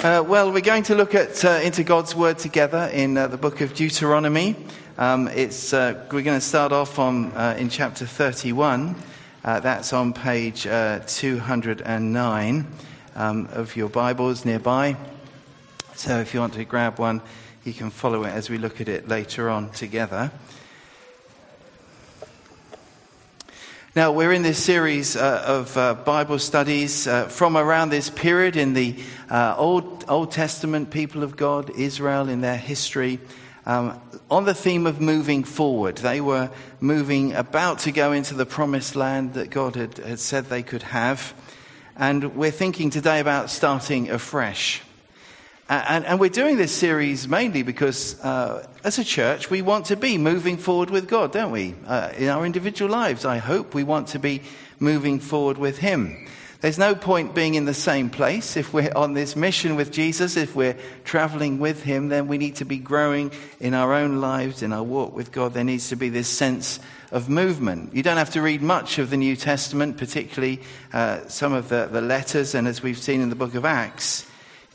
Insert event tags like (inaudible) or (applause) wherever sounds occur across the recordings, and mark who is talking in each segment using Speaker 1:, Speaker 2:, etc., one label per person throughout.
Speaker 1: Uh, well, we're going to look at uh, into God's Word together in uh, the book of Deuteronomy. Um, it's, uh, we're going to start off on, uh, in chapter 31. Uh, that's on page 209 um, of your Bibles nearby. So if you want to grab one, you can follow it as we look at it later on together. Now, we're in this series uh, of uh, Bible studies uh, from around this period in the uh, Old, Old Testament people of God, Israel, in their history, um, on the theme of moving forward. They were moving about to go into the promised land that God had, had said they could have. And we're thinking today about starting afresh. And, and, we're doing this series mainly because, uh, as a church, we want to be moving forward with God, don't we? Uh, in our individual lives, I hope we want to be moving forward with Him. There's no point being in the same place. If we're on this mission with Jesus, if we're traveling with Him, then we need to be growing in our own lives, in our walk with God. There needs to be this sense of movement. You don't have to read much of the New Testament, particularly uh, some of the, the letters, and as we've seen in the book of Acts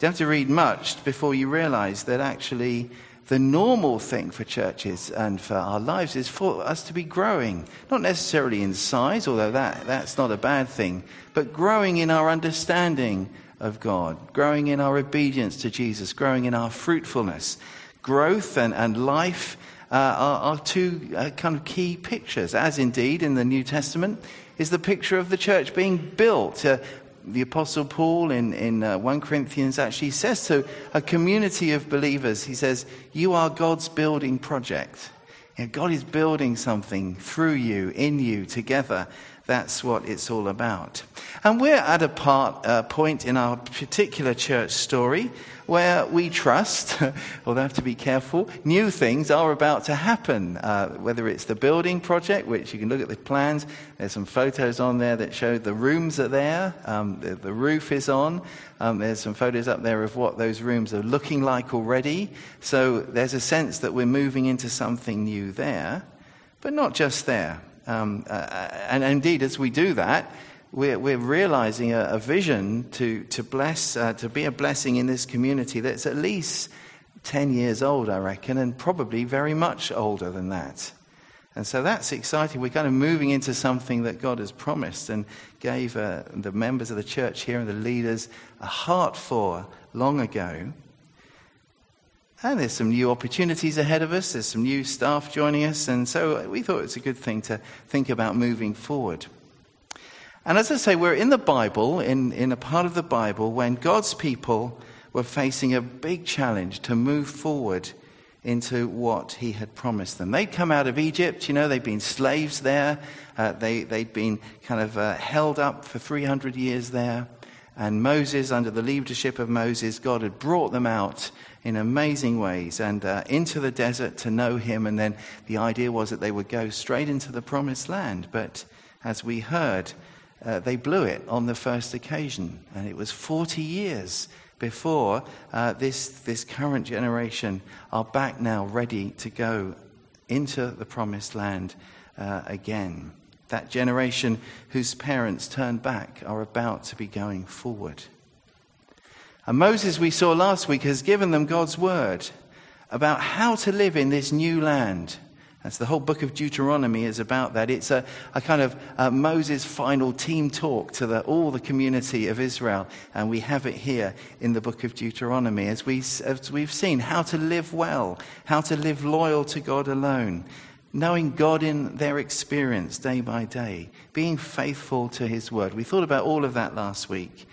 Speaker 1: don't have to read much before you realize that actually the normal thing for churches and for our lives is for us to be growing, not necessarily in size, although that, that's not a bad thing, but growing in our understanding of God, growing in our obedience to Jesus, growing in our fruitfulness. Growth and, and life uh, are, are, two uh, kind of key pictures, as indeed in the New Testament is the picture of the church being built, uh, the Apostle Paul in, in uh, 1 Corinthians actually says to a community of believers, he says, You are God's building project. You know, God is building something through you, in you, together. That's what it's all about. And we're at a part, uh, point in our particular church story where we trust, although I have to be careful, new things are about to happen. Uh, whether it's the building project, which you can look at the plans, there's some photos on there that show the rooms are there, um, the, the, roof is on. Um, there's some photos up there of what those rooms are looking like already. So there's a sense that we're moving into something new there, but not just there. Um, uh, and indeed, as we do that, we're, we're realizing a, a, vision to, to bless, uh, to be a blessing in this community that's at least 10 years old, I reckon, and probably very much older than that. And so that's exciting. We're kind of moving into something that God has promised and gave uh, the members of the church here and the leaders a heart for long ago. And there's some new opportunities ahead of us. There's some new staff joining us. And so we thought it's a good thing to think about moving forward. And as I say, we're in the Bible, in, in a part of the Bible, when God's people were facing a big challenge to move forward into what he had promised them. They'd come out of Egypt, you know, they'd been slaves there, uh, they, they'd been kind of uh, held up for 300 years there. And Moses, under the leadership of Moses, God had brought them out in amazing ways and uh, into the desert to know him. And then the idea was that they would go straight into the promised land. But as we heard, uh, they blew it on the first occasion. And it was 40 years before uh, this, this current generation are back now ready to go into the promised land uh, again. That generation whose parents turned back are about to be going forward. And Moses, we saw last week, has given them God's word about how to live in this new land that's the whole book of Deuteronomy is about that. It's a, a kind of uh, Moses' final team talk to the, all the community of Israel. And we have it here in the book of Deuteronomy as, we, as we've seen how to live well, how to live loyal to God alone, knowing God in their experience day by day, being faithful to his word. We thought about all of that last week.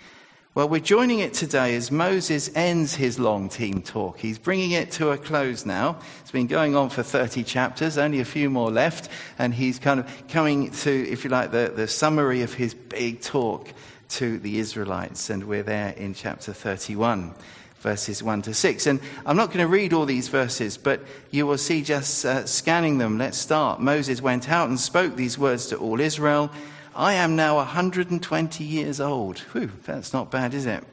Speaker 1: Well, we're joining it today as Moses ends his long team talk. He's bringing it to a close now. It's been going on for 30 chapters, only a few more left, and he's kind of coming to, if you like, the, the summary of his big talk to the Israelites. And we're there in chapter 31 verses 1 to 6. And I'm not going to read all these verses, but you will see just uh, scanning them. Let's start. Moses went out and spoke these words to all Israel. I am now 120 years old. Whew, that's not bad, is it?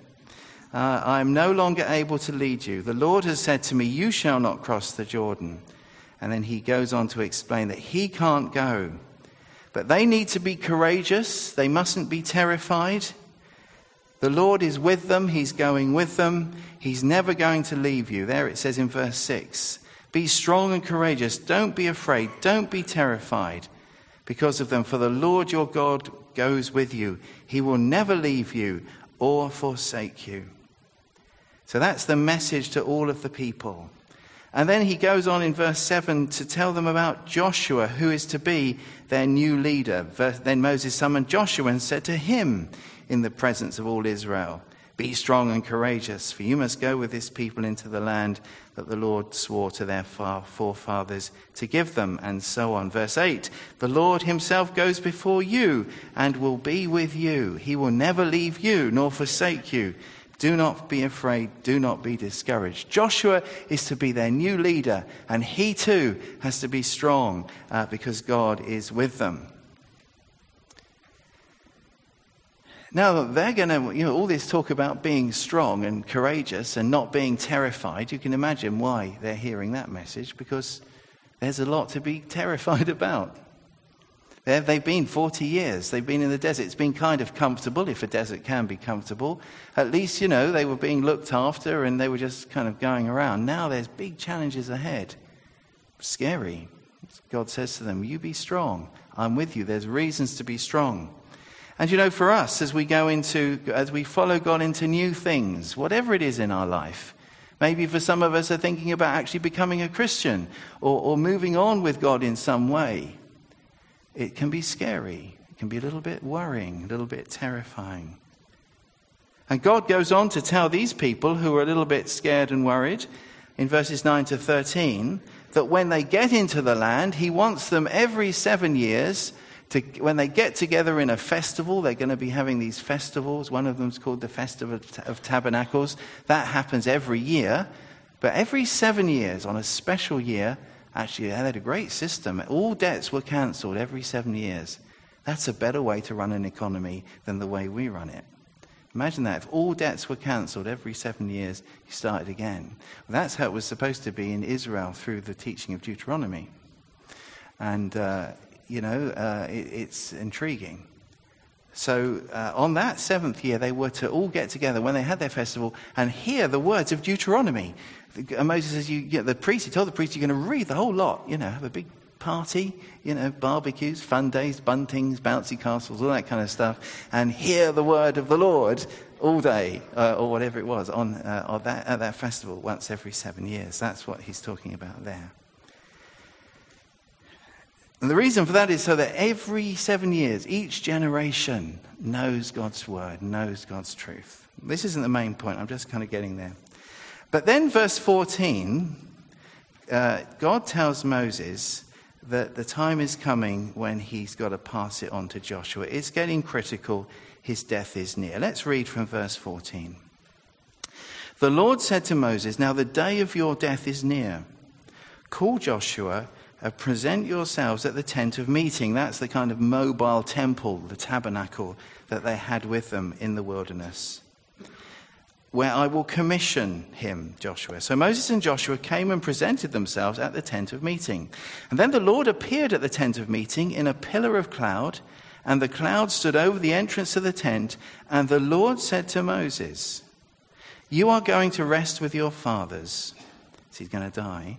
Speaker 1: Uh, I am no longer able to lead you. The Lord has said to me, You shall not cross the Jordan. And then he goes on to explain that he can't go. But they need to be courageous. They mustn't be terrified. The Lord is with them, He's going with them, He's never going to leave you. There it says in verse 6 Be strong and courageous, don't be afraid, don't be terrified because of them, for the Lord your God goes with you. He will never leave you or forsake you. So that's the message to all of the people. And then he goes on in verse 7 to tell them about Joshua, who is to be their new leader. Then Moses summoned Joshua and said to him, in the presence of all Israel. Be strong and courageous, for you must go with this people into the land that the Lord swore to their forefathers to give them, and so on. Verse 8 The Lord himself goes before you and will be with you. He will never leave you nor forsake you. Do not be afraid. Do not be discouraged. Joshua is to be their new leader, and he too has to be strong uh, because God is with them. Now, they're going to, you know, all this talk about being strong and courageous and not being terrified, you can imagine why they're hearing that message because there's a lot to be (laughs) terrified about. they they've been 40 years. They've been in the desert. It's been kind of comfortable, if a desert can be comfortable. At least, you know, they were being looked after and they were just kind of going around. Now there's big challenges ahead. Scary. God says to them, You be strong. I'm with you. There's reasons to be strong. And you know, for us, as we go into, as we follow God into new things, whatever it is in our life, maybe for some of us are thinking about actually becoming a Christian or, or moving on with God in some way, it can be scary. It can be a little bit worrying, a little bit terrifying. And God goes on to tell these people who are a little bit scared and worried in verses 9 to 13 that when they get into the land, He wants them every seven years to, when they get together in a festival, they're going to be having these festivals. One of them is called the Festival of Tabernacles. That happens every year. But every seven years, on a special year, actually, they had a great system. All debts were cancelled every seven years. That's a better way to run an economy than the way we run it. Imagine that. If all debts were cancelled every seven years, you started again. Well, that's how it was supposed to be in Israel through the teaching of Deuteronomy. And uh, you know, uh, it, it's intriguing. So uh, on that seventh year, they were to all get together when they had their festival and hear the words of Deuteronomy. And Moses says, you, you know, the priest, he told the priest, you're going to read the whole lot, you know, have a big party, you know, barbecues, fun days, buntings, bouncy castles, all that kind of stuff, and hear the word of the Lord all day, uh, or whatever it was, on, uh, on that, at that festival once every seven years. That's what he's talking about there. And the reason for that is so that every seven years, each generation knows God's word, knows God's truth. This isn't the main point, I'm just kind of getting there. But then, verse 14, uh, God tells Moses that the time is coming when he's got to pass it on to Joshua. It's getting critical, his death is near. Let's read from verse 14. The Lord said to Moses, Now the day of your death is near. Call Joshua uh, present yourselves at the tent of meeting. That's the kind of mobile temple, the tabernacle that they had with them in the wilderness, where I will commission him, Joshua. So Moses and Joshua came and presented themselves at the tent of meeting. And then the Lord appeared at the tent of meeting in a pillar of cloud, and the cloud stood over the entrance of the tent. And the Lord said to Moses, You are going to rest with your fathers. So he's going to die.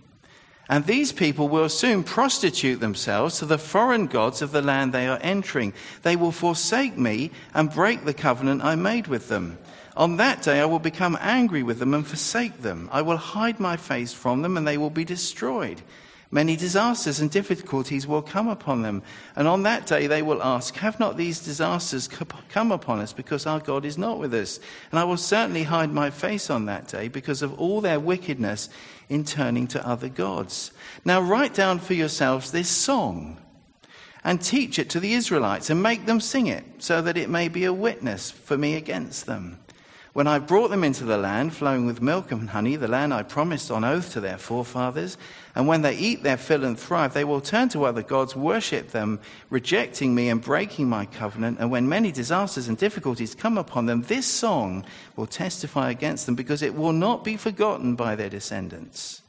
Speaker 1: And these people will soon prostitute themselves to the foreign gods of the land they are entering. They will forsake me and break the covenant I made with them. On that day I will become angry with them and forsake them. I will hide my face from them and they will be destroyed. Many disasters and difficulties will come upon them. And on that day they will ask, Have not these disasters come upon us because our God is not with us? And I will certainly hide my face on that day because of all their wickedness in turning to other gods. Now write down for yourselves this song and teach it to the Israelites and make them sing it so that it may be a witness for me against them. When I brought them into the land flowing with milk and honey, the land I promised on oath to their forefathers, and when they eat their fill and thrive, they will turn to other gods, worship them, rejecting me and breaking my covenant. And when many disasters and difficulties come upon them, this song will testify against them because it will not be forgotten by their descendants.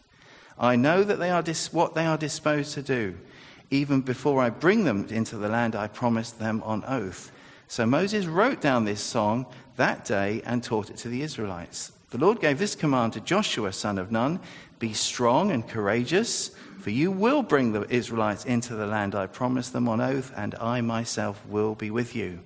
Speaker 1: I know that they are dis- what they are disposed to do, even before I bring them into the land I promised them on oath. So Moses wrote down this song that day and taught it to the Israelites. The Lord gave this command to Joshua, son of Nun Be strong and courageous, for you will bring the Israelites into the land I promised them on oath, and I myself will be with you.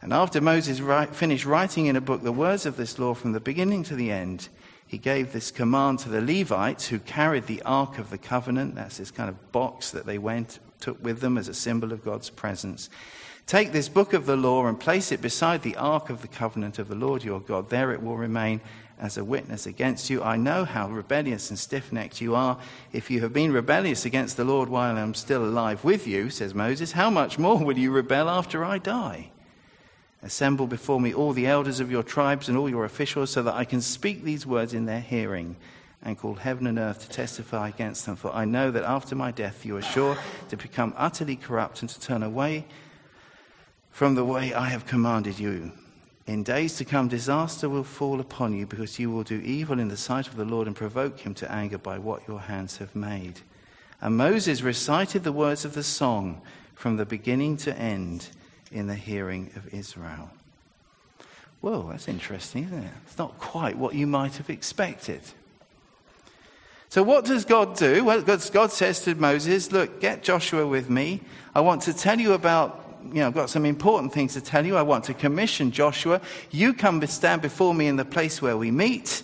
Speaker 1: And after Moses write, finished writing in a book the words of this law from the beginning to the end, he gave this command to the Levites who carried the Ark of the Covenant. That's this kind of box that they went, took with them as a symbol of God's presence. Take this book of the law and place it beside the ark of the covenant of the Lord your God. There it will remain as a witness against you. I know how rebellious and stiff necked you are. If you have been rebellious against the Lord while I am still alive with you, says Moses, how much more will you rebel after I die? Assemble before me all the elders of your tribes and all your officials, so that I can speak these words in their hearing and call heaven and earth to testify against them. For I know that after my death you are sure to become utterly corrupt and to turn away from the way I have commanded you. In days to come, disaster will fall upon you because you will do evil in the sight of the Lord and provoke him to anger by what your hands have made. And Moses recited the words of the song from the beginning to end in the hearing of Israel. Well, that's interesting, isn't it? It's not quite what you might have expected. So, what does God do? Well, God says to Moses, Look, get Joshua with me. I want to tell you about you know, I've got some important things to tell you. I want to commission Joshua. You come stand before me in the place where we meet.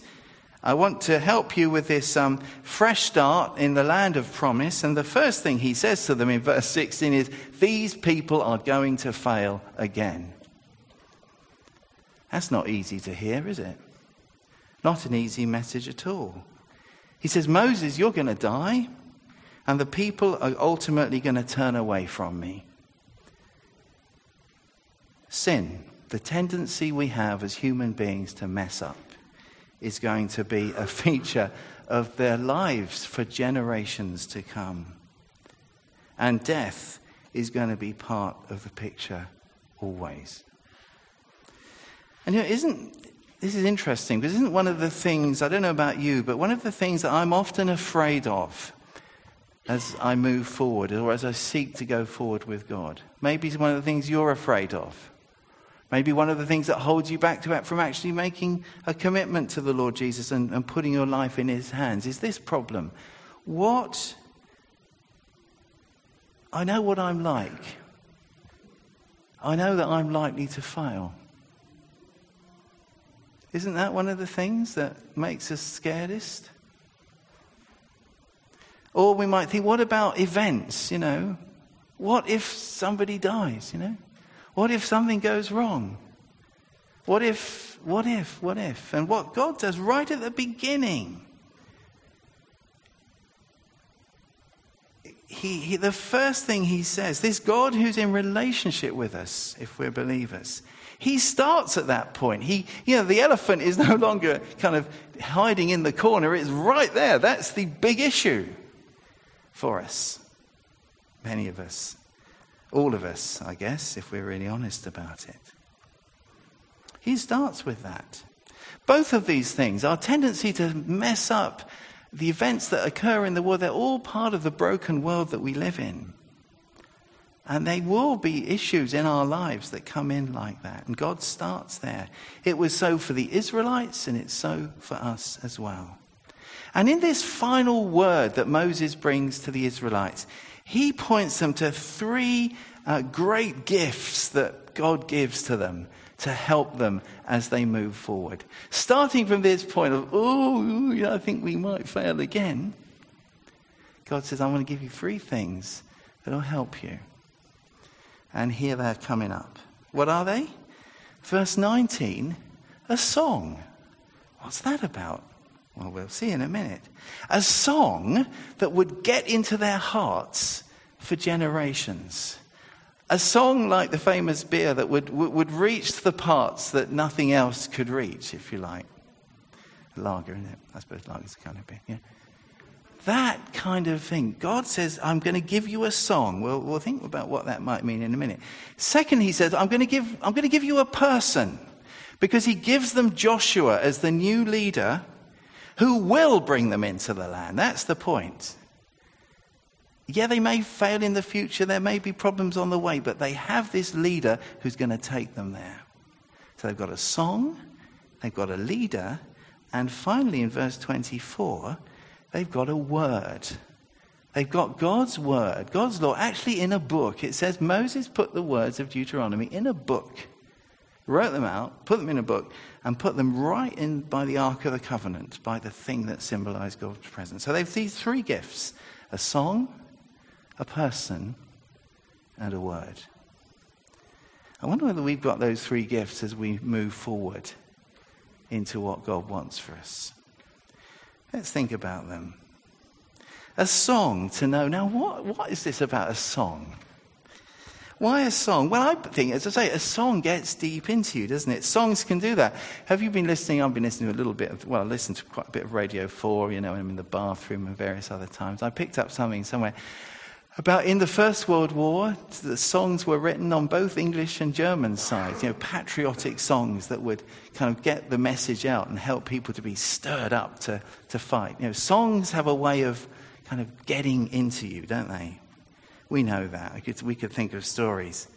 Speaker 1: I want to help you with this um, fresh start in the land of promise. And the first thing he says to them in verse 16 is, These people are going to fail again. That's not easy to hear, is it? Not an easy message at all. He says, Moses, you're going to die, and the people are ultimately going to turn away from me. Sin, the tendency we have as human beings to mess up, is going to be a (laughs) feature of their lives for generations to come. And death is going to be part of the picture always. And you know, isn't this is interesting because isn't one of the things I don't know about you, but one of the things that I'm often afraid of as I move forward or as I seek to go forward with God. Maybe it's one of the things you're afraid of. Maybe one of the things that holds you back to, from actually making a commitment to the Lord Jesus and, and putting your life in His hands is this problem. What? I know what I'm like. I know that I'm likely to fail. Isn't that one of the things that makes us scaredest? Or we might think, what about events? You know, what if somebody dies? You know, what if something goes wrong? What if, what if, what if? And what God does right at the beginning. He, he, the first thing he says, this God who's in relationship with us, if we're believers, he starts at that point. He, you know, the elephant is (laughs) no longer kind of hiding in the corner, it's right there. That's the big issue for us, many of us. All of us, I guess, if we're really honest about it. He starts with that. Both of these things, our tendency to mess up the events that occur in the world, they're all part of the broken world that we live in. And they will be issues in our lives that come in like that. And God starts there. It was so for the Israelites, and it's so for us as well. And in this final word that Moses brings to the Israelites, he points them to three uh, great gifts that God gives to them to help them as they move forward. Starting from this point of, oh, I think we might fail again, God says, I'm going to give you three things that will help you. And here they're coming up. What are they? Verse 19, a song. What's that about? Well, we'll see in a minute. A song that would get into their hearts for generations. A song like the famous beer that would, would reach the parts that nothing else could reach, if you like. Lager, isn't it? I suppose lager's kind of beer, yeah. That kind of thing. God says, I'm going to give you a song. We'll, we'll think about what that might mean in a minute. Second, he says, I'm going, to give, I'm going to give you a person. Because he gives them Joshua as the new leader who will bring them into the land. That's the point. Yeah, they may fail in the future, there may be problems on the way, but they have this leader who's going to take them there. So they've got a song, they've got a leader, and finally in verse 24, they've got a word. They've got God's word, God's law, actually in a book. It says Moses put the words of Deuteronomy in a book, wrote them out, put them in a book, and put them right in by the Ark of the Covenant, by the thing that symbolized God's presence. So they've these three gifts a song, a person, and a word. I wonder whether we've got those three gifts as we move forward into what God wants for us. Let's think about them. A song to know. Now, what, what is this about a song? Why a song? Well, I think, as I say, a song gets deep into you, doesn't it? Songs can do that. Have you been listening? I've been listening to a little bit of, well, I listened to quite a bit of Radio 4, you know, when I'm in the bathroom and various other times. I picked up something somewhere about in the First World War, the songs were written on both English and German sides, you know, patriotic songs that would kind of get the message out and help people to be stirred up to, to fight. You know, songs have a way of kind of getting into you, don't they? We know that. We could, we could think of stories,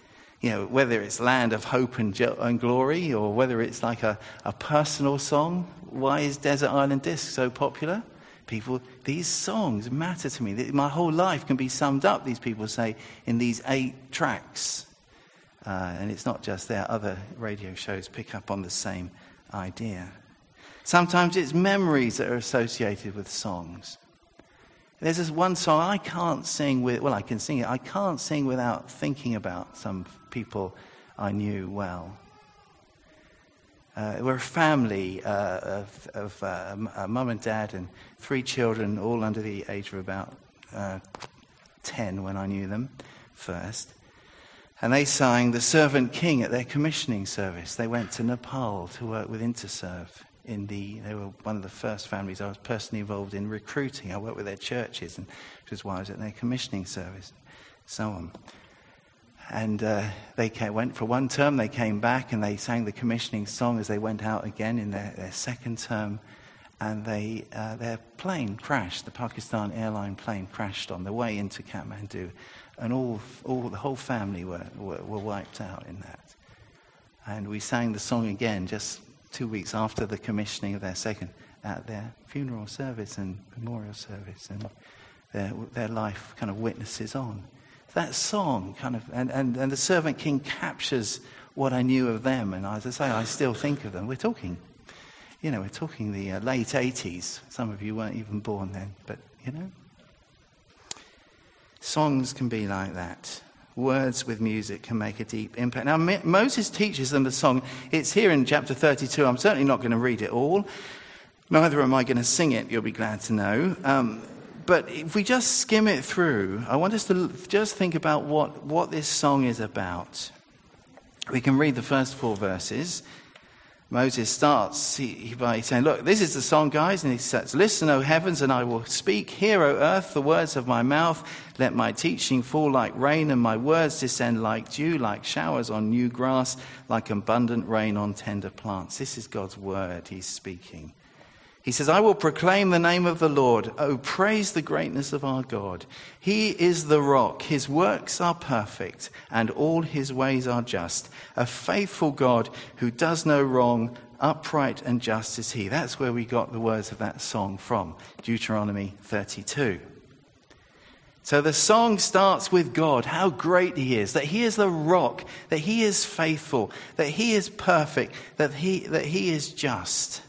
Speaker 1: you know, whether it's Land of Hope and, and Glory or whether it's like a, a personal song. Why is Desert Island Disc so popular? people, these songs matter to me. My whole life can be summed up, these people say, in these eight tracks. Uh, and it's not just there, other radio shows pick up on the same idea. Sometimes it's memories that are associated with songs. There's this one song I can't sing with, well, I can sing it, I can't sing without thinking about some people I knew well. Uh, we're a family uh, of, of uh, a mum and dad and three children, all under the age of about uh, 10 when I knew them first. And they sang The Servant King at their commissioning service. They went to Nepal to work with Interserve. In the, they were one of the first families I was personally involved in recruiting. I worked with their churches, and, which is why I was at their commissioning service, so on. And uh, they came, went for one term, they came back and they sang the commissioning song as they went out again in their, their second term. And they, uh, their plane crashed, the Pakistan airline plane crashed on the way into Kathmandu. And all, all, the whole family were, were, were wiped out in that. And we sang the song again just two weeks after the commissioning of their second, at their funeral service and memorial service. And their, their life kind of witnesses on that song kind of, and, and, and the servant king captures what I knew of them. And as I say, I still think of them. We're talking, you know, we're talking the uh, late 80s. Some of you weren't even born then, but, you know. Songs can be like that. Words with music can make a deep impact. Now, Moses teaches them the song. It's here in chapter 32. I'm certainly not going to read it all. Neither am I going to sing it, you'll be glad to know. Um, but if we just skim it through, I want us to just think about what, what this song is about. We can read the first four verses. Moses starts by saying, Look, this is the song, guys. And he says, Listen, O heavens, and I will speak. Hear, O earth, the words of my mouth. Let my teaching fall like rain, and my words descend like dew, like showers on new grass, like abundant rain on tender plants. This is God's word he's speaking. He says, I will proclaim the name of the Lord. Oh, praise the greatness of our God. He is the rock. His works are perfect, and all his ways are just. A faithful God who does no wrong, upright and just is he. That's where we got the words of that song from, Deuteronomy 32. So the song starts with God, how great He is, that He is the rock, that He is faithful, that He is perfect, that He, that he is just.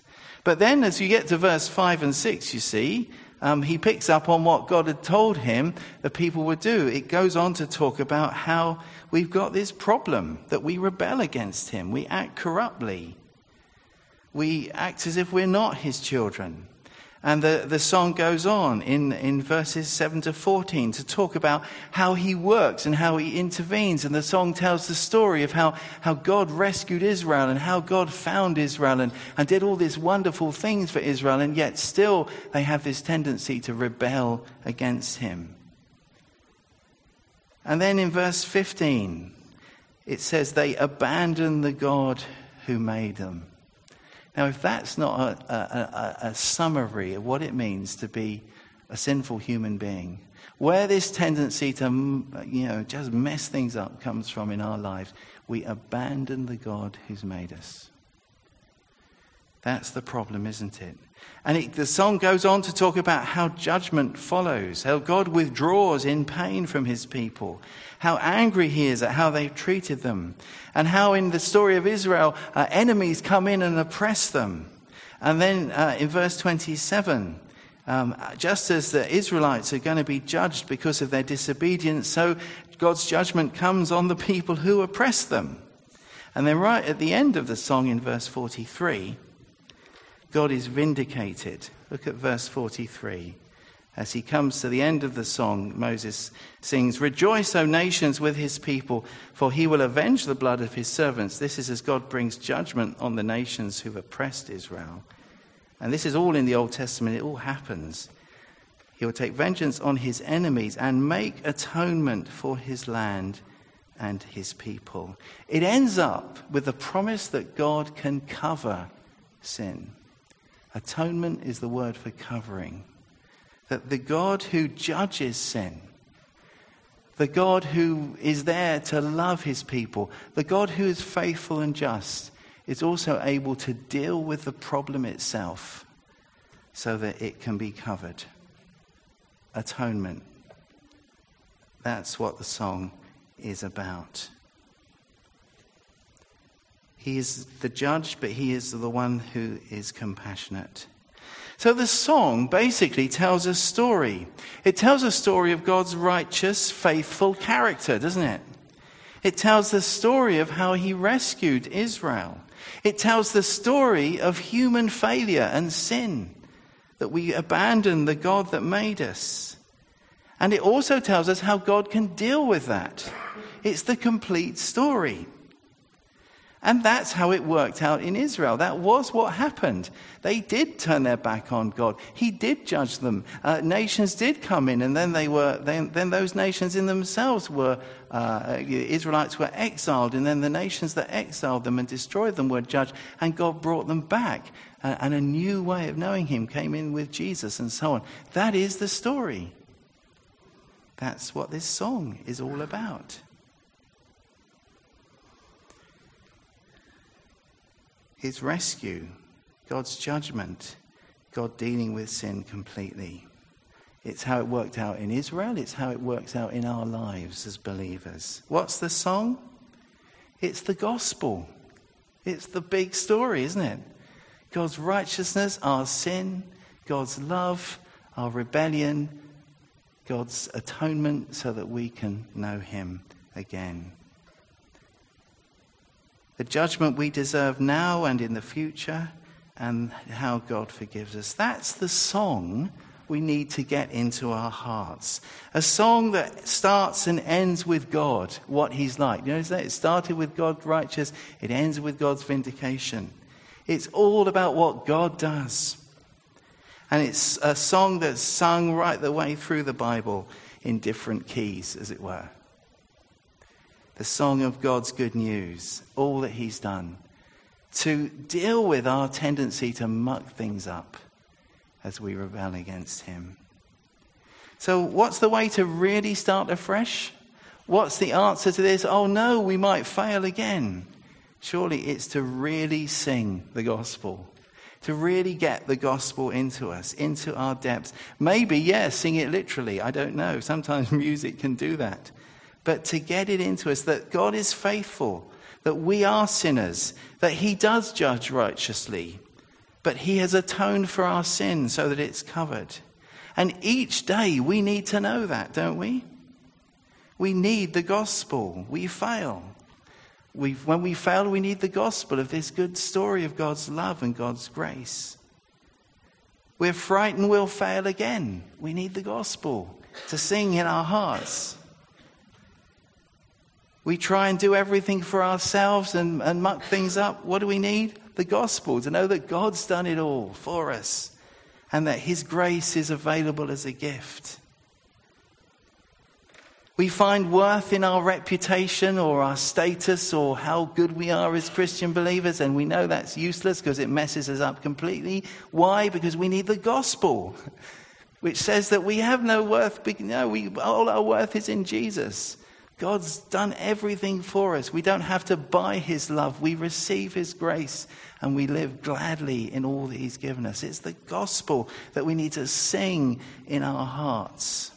Speaker 1: But then, as you get to verse 5 and 6, you see, um, he picks up on what God had told him the people would do. It goes on to talk about how we've got this problem that we rebel against him, we act corruptly, we act as if we're not his children. And the, the song goes on in, in verses 7 to 14 to talk about how he works and how he intervenes. And the song tells the story of how, how God rescued Israel and how God found Israel and, and did all these wonderful things for Israel. And yet still they have this tendency to rebel against him. And then in verse 15, it says, They abandon the God who made them. Now, if that's not a, a, a, a, summary of what it means to be a sinful human being, where this tendency to, you know, just mess things up comes from in our lives, we abandon the God who's made us. That's the problem, isn't it? And it, the song goes on to talk about how judgment follows, how God withdraws in pain from his people, how angry he is at how they've treated them, and how in the story of Israel, uh, enemies come in and oppress them. And then uh, in verse 27, um, just as the Israelites are going to be judged because of their disobedience, so God's judgment comes on the people who oppress them. And then, right at the end of the song in verse 43, God is vindicated. Look at verse 43. As he comes to the end of the song, Moses sings, Rejoice, O nations, with his people, for he will avenge the blood of his servants. This is as God brings judgment on the nations who've oppressed Israel. And this is all in the Old Testament, it all happens. He will take vengeance on his enemies and make atonement for his land and his people. It ends up with the promise that God can cover sin. Atonement is the word for covering that the God who judges sin, the God who is there to love his people, the God who is faithful and just, is also able to deal with the problem itself so that it can be covered. Atonement. That's what the song is about. He is the judge, but he is the one who is compassionate. So the song basically tells a story. It tells a story of God's righteous, faithful character, doesn't it? It tells the story of how he rescued Israel. It tells the story of human failure and sin, that we abandon the God that made us. And it also tells us how God can deal with that. It's the complete story. And that's how it worked out in Israel. That was what happened. They did turn their back on God. He did judge them. Uh, nations did come in, and then they were. Then, then those nations in themselves were. Uh, Israelites were exiled, and then the nations that exiled them and destroyed them were judged, and God brought them back. Uh, and a new way of knowing Him came in with Jesus, and so on. That is the story. That's what this song is all about. His rescue, God's judgment, God dealing with sin completely. It's how it worked out in Israel, it's how it works out in our lives as believers. What's the song? It's the gospel. It's the big story, isn't it? God's righteousness, our sin, God's love, our rebellion, God's atonement so that we can know Him again the judgment we deserve now and in the future, and how God forgives us. That's the song we need to get into our hearts. A song that starts and ends with God, what He's like. You know? It started with God righteous, it ends with God's vindication. It's all about what God does. And it's a song that's sung right the way through the Bible in different keys, as it were the song of God's good news, all that He's done, to deal with our tendency to muck things up as we rebel against Him. So, what's the way to really start afresh? What's the answer to this? Oh no, we might fail again. Surely it's to really sing the gospel, to really get the gospel into us, into our depths. Maybe, yeah, sing it literally. I don't know. Sometimes (laughs) music can do that but to get it into us that God is faithful, that we are sinners, that He does judge righteously, but He has atoned for our sin so that it's covered. And each day we need to know that, don't we? We need the gospel. We fail. we when we fail, we need the gospel of this good story of God's love and God's grace. We're frightened we'll fail again. We need the gospel to sing in our hearts. We try and do everything for ourselves and, and muck things up. What do we need? The gospel, to know that God's done it all for us and that His grace is available as a gift. We find worth in our reputation or our status or how good we are as Christian believers, and we know that's useless because it messes us up completely. Why? Because we need the gospel. (laughs) which says that we have no worth. No, we, all our worth is in Jesus. God's done everything for us. We don't have to buy his love. We receive his grace and we live gladly in all that he's given us. It's the gospel that we need to sing in our hearts,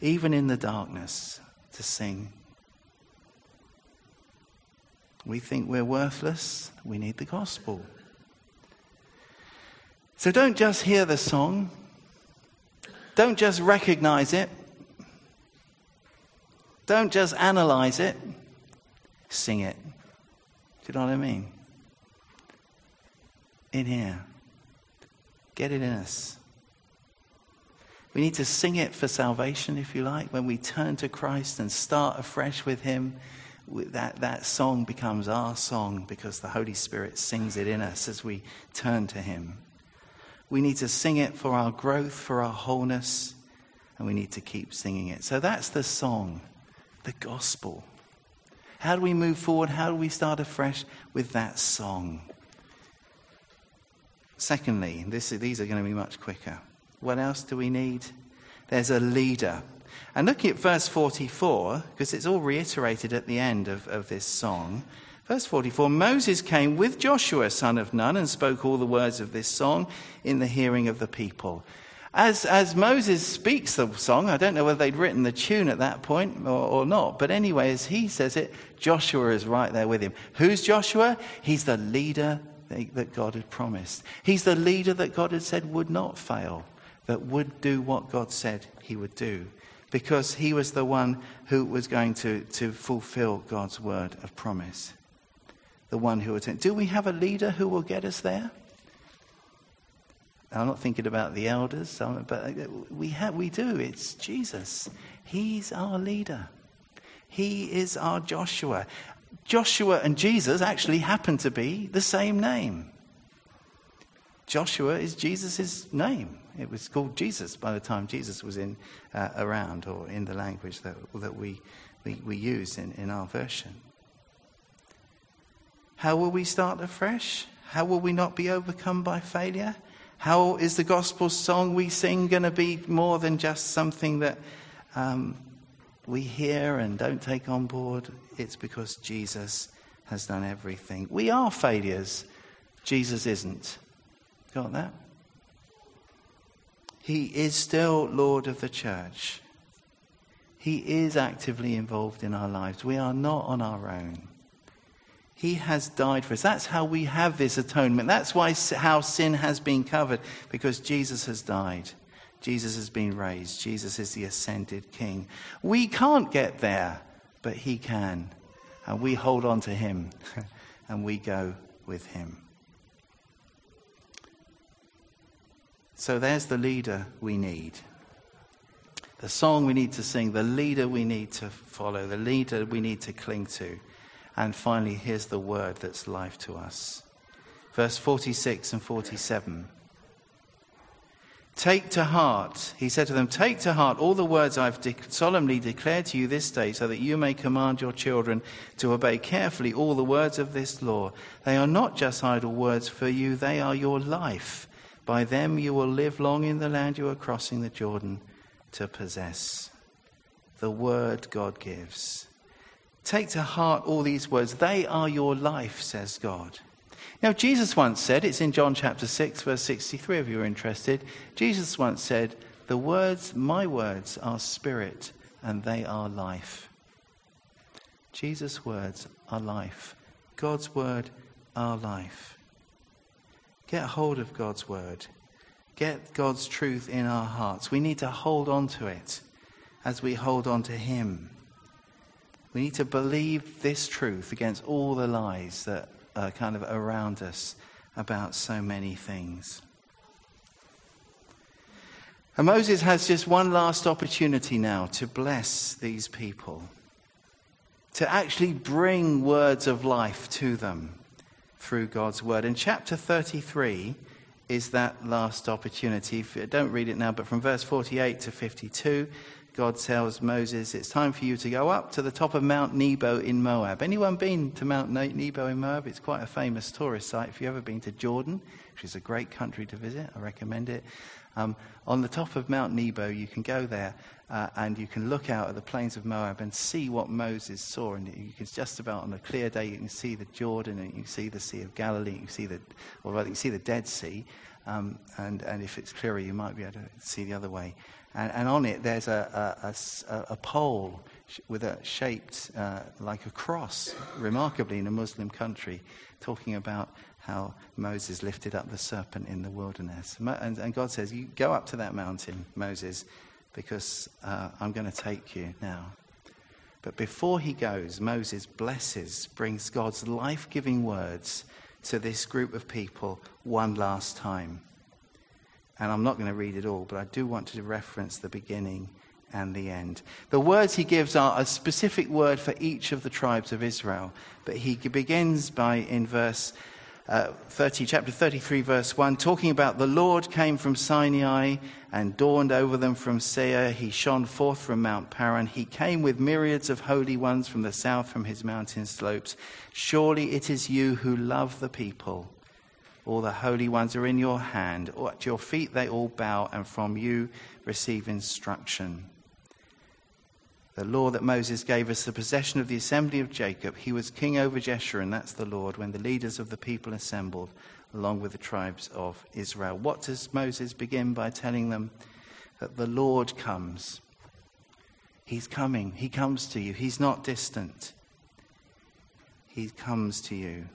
Speaker 1: even in the darkness, to sing. We think we're worthless. We need the gospel. So don't just hear the song. Don't just recognize it. Don't just analyze it. Sing it. Do you know what I mean? In here. Get it in us. We need to sing it for salvation, if you like. When we turn to Christ and start afresh with Him, that, that song becomes our song because the Holy Spirit sings it in us as we turn to Him. We need to sing it for our growth, for our wholeness, and we need to keep singing it. So that's the song, the gospel. How do we move forward? How do we start afresh with that song? Secondly, this, these are going to be much quicker. What else do we need? There's a leader. And looking at verse 44, because it's all reiterated at the end of, of this song, Verse 44 Moses came with Joshua, son of Nun, and spoke all the words of this song in the hearing of the people. As, as Moses speaks the song, I don't know whether they'd written the tune at that point or, or not, but anyway, as he says it, Joshua is right there with him. Who's Joshua? He's the leader that God had promised. He's the leader that God had said would not fail, that would do what God said he would do, because he was the one who was going to, to fulfill God's word of promise the one who attends. Do we have a leader who will get us there? I'm not thinking about the elders, but we, have, we do. It's Jesus. He's our leader. He is our Joshua. Joshua and Jesus actually happen to be the same name. Joshua is Jesus' name. It was called Jesus by the time Jesus was in, uh, around or in the language that, that we, we, we use in, in our version. How will we start afresh? How will we not be overcome by failure? How is the gospel song we sing going to be more than just something that um, we hear and don't take on board? It's because Jesus has done everything. We are failures, Jesus isn't. Got that? He is still Lord of the church. He is actively involved in our lives. We are not on our own. He has died for us. That's how we have this atonement. That's why how sin has been covered because Jesus has died. Jesus has been raised. Jesus is the ascended king. We can't get there, but he can. And we hold on to him (laughs) and we go with him. So there's the leader we need. The song we need to sing, the leader we need to follow, the leader we need to cling to. And finally, here's the word that's life to us. Verse 46 and 47. Take to heart, he said to them, Take to heart all the words I've de- solemnly declared to you this day, so that you may command your children to obey carefully all the words of this law. They are not just idle words for you, they are your life. By them you will live long in the land you are crossing the Jordan to possess. The word God gives. Take to heart all these words. They are your life, says God. Now, Jesus once said, it's in John chapter 6, verse 63, if you're interested. Jesus once said, The words, my words, are spirit and they are life. Jesus' words are life. God's word are life. Get hold of God's word. Get God's truth in our hearts. We need to hold on to it as we hold on to Him. We need to believe this truth against all the lies that are kind of around us about so many things. And Moses has just one last opportunity now to bless these people, to actually bring words of life to them through God's word. And chapter 33 is that last opportunity. Don't read it now, but from verse 48 to 52, God tells Moses, It's time for you to go up to the top of Mount Nebo in Moab. Anyone been to Mount Nebo in Moab? It's quite a famous tourist site. If you've ever been to Jordan, which is a great country to visit, I recommend it. Um, on the top of Mount Nebo, you can go there uh, and you can look out at the plains of Moab and see what Moses saw. And you can just about on a clear day, you can see the Jordan and you can see the Sea of Galilee, you can see the, or rather, you can see the Dead Sea. Um, and, and if it's clearer, you might be able to see the other way. And, and on it, there's a, a, a, a pole with a shaped uh, like a cross, remarkably in a Muslim country, talking about how Moses lifted up the serpent in the wilderness. And, and God says, You go up to that mountain, Moses, because uh, I'm going to take you now. But before he goes, Moses blesses, brings God's life giving words to this group of people one last time. And I'm not going to read it all, but I do want to reference the beginning and the end. The words he gives are a specific word for each of the tribes of Israel. But he begins by, in verse uh, 30, chapter 33, verse 1, talking about the Lord came from Sinai and dawned over them from Seir. He shone forth from Mount Paran. He came with myriads of holy ones from the south, from his mountain slopes. Surely it is you who love the people all the holy ones are in your hand. At your feet they all bow, and from you receive instruction. The law that Moses gave us, the possession of the assembly of Jacob, he was king over Jeshurun, that's the Lord, when the leaders of the people assembled, along with the tribes of Israel. What does Moses begin by telling them? That the Lord comes. He's coming. He comes to you. He's not distant. He comes to you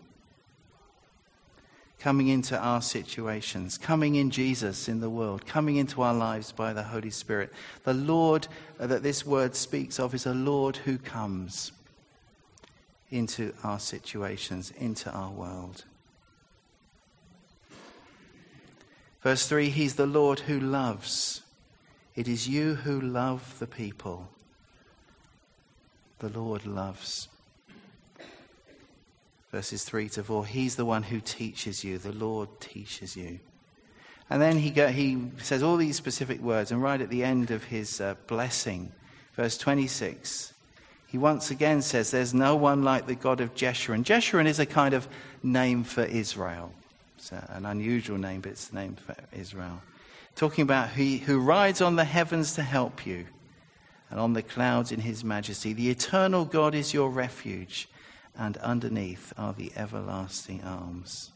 Speaker 1: coming into our situations, coming in Jesus in the world, coming into our lives by the Holy Spirit. The Lord uh, that this word speaks of is a Lord who comes into our situations, into our world. Verse 3 He's the Lord who loves. It is you who love the people. The Lord loves verses 3 to 4. He's the one who teaches you. The Lord teaches you. And then he, go, he says all these specific words, and right at the end of his uh, blessing, verse 26, he once again says, There's no one like the God of Jeshurun. Jeshurun is a kind of name for Israel. It's an unusual name, but it's the name for Israel. Talking about he who rides on the heavens to help you, and on the clouds in his majesty. The eternal God is your refuge and underneath are the everlasting arms.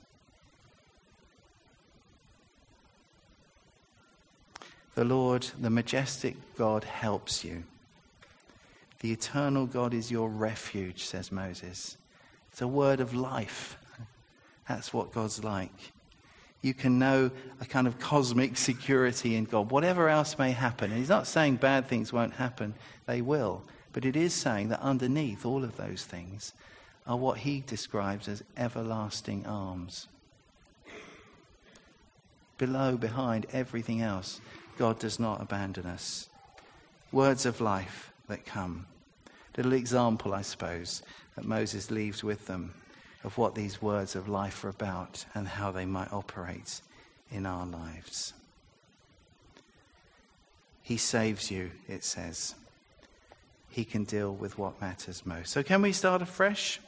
Speaker 1: The Lord, the majestic God, helps you. The eternal God is your refuge, says Moses. It's a word of life. That's what God's like. You can know a kind of cosmic (laughs) security in God, whatever else may happen. And he's not saying bad things won't happen, they will. But it is saying that underneath all of those things are what he describes as everlasting arms. Below, behind everything else, God does not abandon us. Words of life that come. Little example, I suppose, that Moses leaves with them of what these words of life are about and how they might operate in our lives. He saves you, it says. He can deal with what matters most. So, can we start afresh?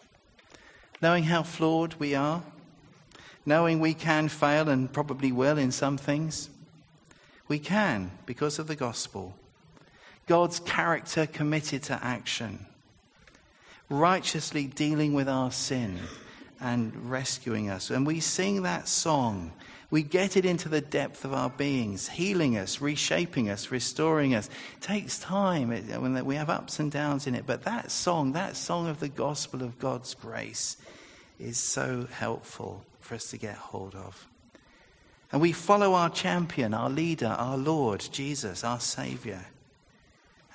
Speaker 1: Knowing how flawed we are, knowing we can fail and probably will in some things. We can because of the gospel. God's character committed to action, righteously dealing with our sin and rescuing us. And we sing that song. We get it into the depth of our beings, healing us, reshaping us, restoring us. It takes time when we have ups and downs in it. But that song, that song of the gospel of God's grace, is so helpful for us to get hold of. And we follow our champion, our leader, our Lord, Jesus, our Savior.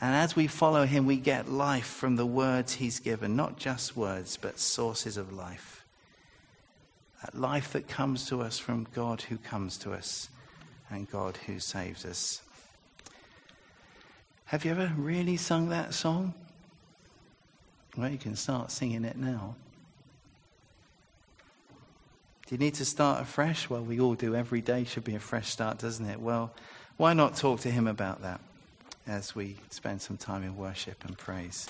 Speaker 1: And as we follow him, we get life from the words he's given, not just words, but sources of life. That life that comes to us from God who comes to us and God who saves us. Have you ever really sung that song? Well, you can start singing it now. Do you need to start afresh? Well, we all do. Every day should be a fresh start, doesn't it? Well, why not talk to him about that? as we spend some time in worship and praise.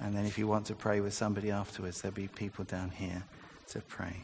Speaker 1: And then if you want to pray with somebody afterwards, there'll be people down here to pray.